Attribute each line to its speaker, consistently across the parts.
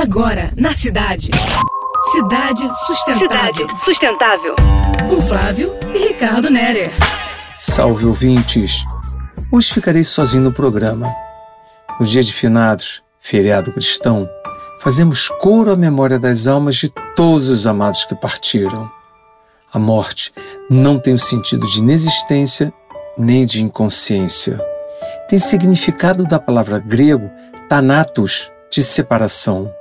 Speaker 1: Agora, na cidade. Cidade Sustentável.
Speaker 2: Cidade Sustentável.
Speaker 1: Com Flávio e Ricardo Nerer.
Speaker 3: Salve ouvintes! Hoje ficarei sozinho no programa. No dia de finados, feriado cristão, fazemos coro à memória das almas de todos os amados que partiram. A morte não tem o sentido de inexistência nem de inconsciência. Tem significado da palavra grego thanatos, de separação,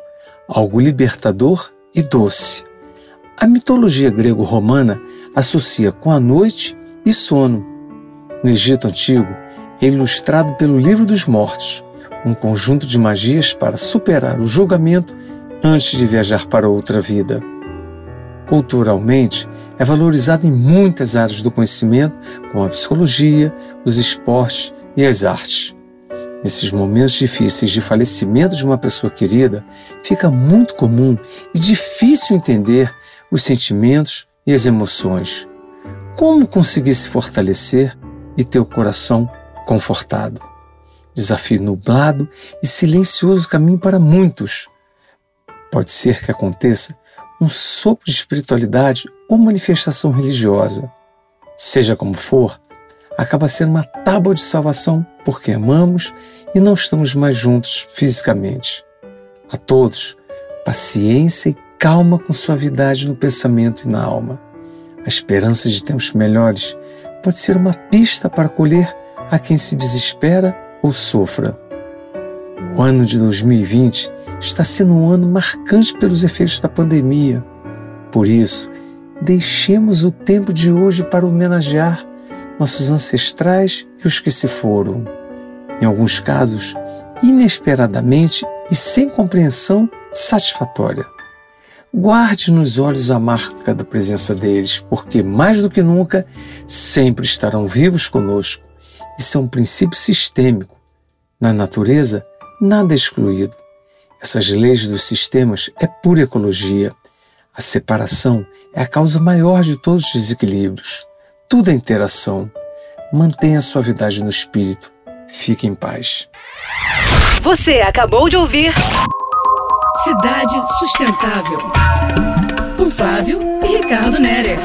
Speaker 3: algo libertador e doce. A mitologia grego-romana associa com a noite e sono. No Egito Antigo, é ilustrado pelo Livro dos Mortos, um conjunto de magias para superar o julgamento antes de viajar para outra vida. Culturalmente, é valorizado em muitas áreas do conhecimento, como a psicologia, os esportes e as artes. Nesses momentos difíceis de falecimento de uma pessoa querida, fica muito comum e difícil entender os sentimentos e as emoções. Como conseguir se fortalecer e ter o coração confortado? Desafio nublado e silencioso caminho para muitos. Pode ser que aconteça um sopro de espiritualidade ou manifestação religiosa. Seja como for, acaba sendo uma tábua de salvação porque amamos e não estamos mais juntos fisicamente. A todos, paciência e calma com suavidade no pensamento e na alma. A esperança de tempos melhores pode ser uma pista para acolher a quem se desespera ou sofra. O ano de 2020 está sendo um ano marcante pelos efeitos da pandemia. Por isso, deixemos o tempo de hoje para homenagear nossos ancestrais e os que se foram. Em alguns casos, inesperadamente e sem compreensão satisfatória. Guarde nos olhos a marca da presença deles, porque mais do que nunca sempre estarão vivos conosco. Isso é um princípio sistêmico. Na natureza, nada é excluído. Essas leis dos sistemas é pura ecologia. A separação é a causa maior de todos os desequilíbrios. Tudo é interação. Mantenha a suavidade no espírito. Fique em paz.
Speaker 2: Você acabou de ouvir
Speaker 1: Cidade Sustentável. Com Flávio e Ricardo Nerer.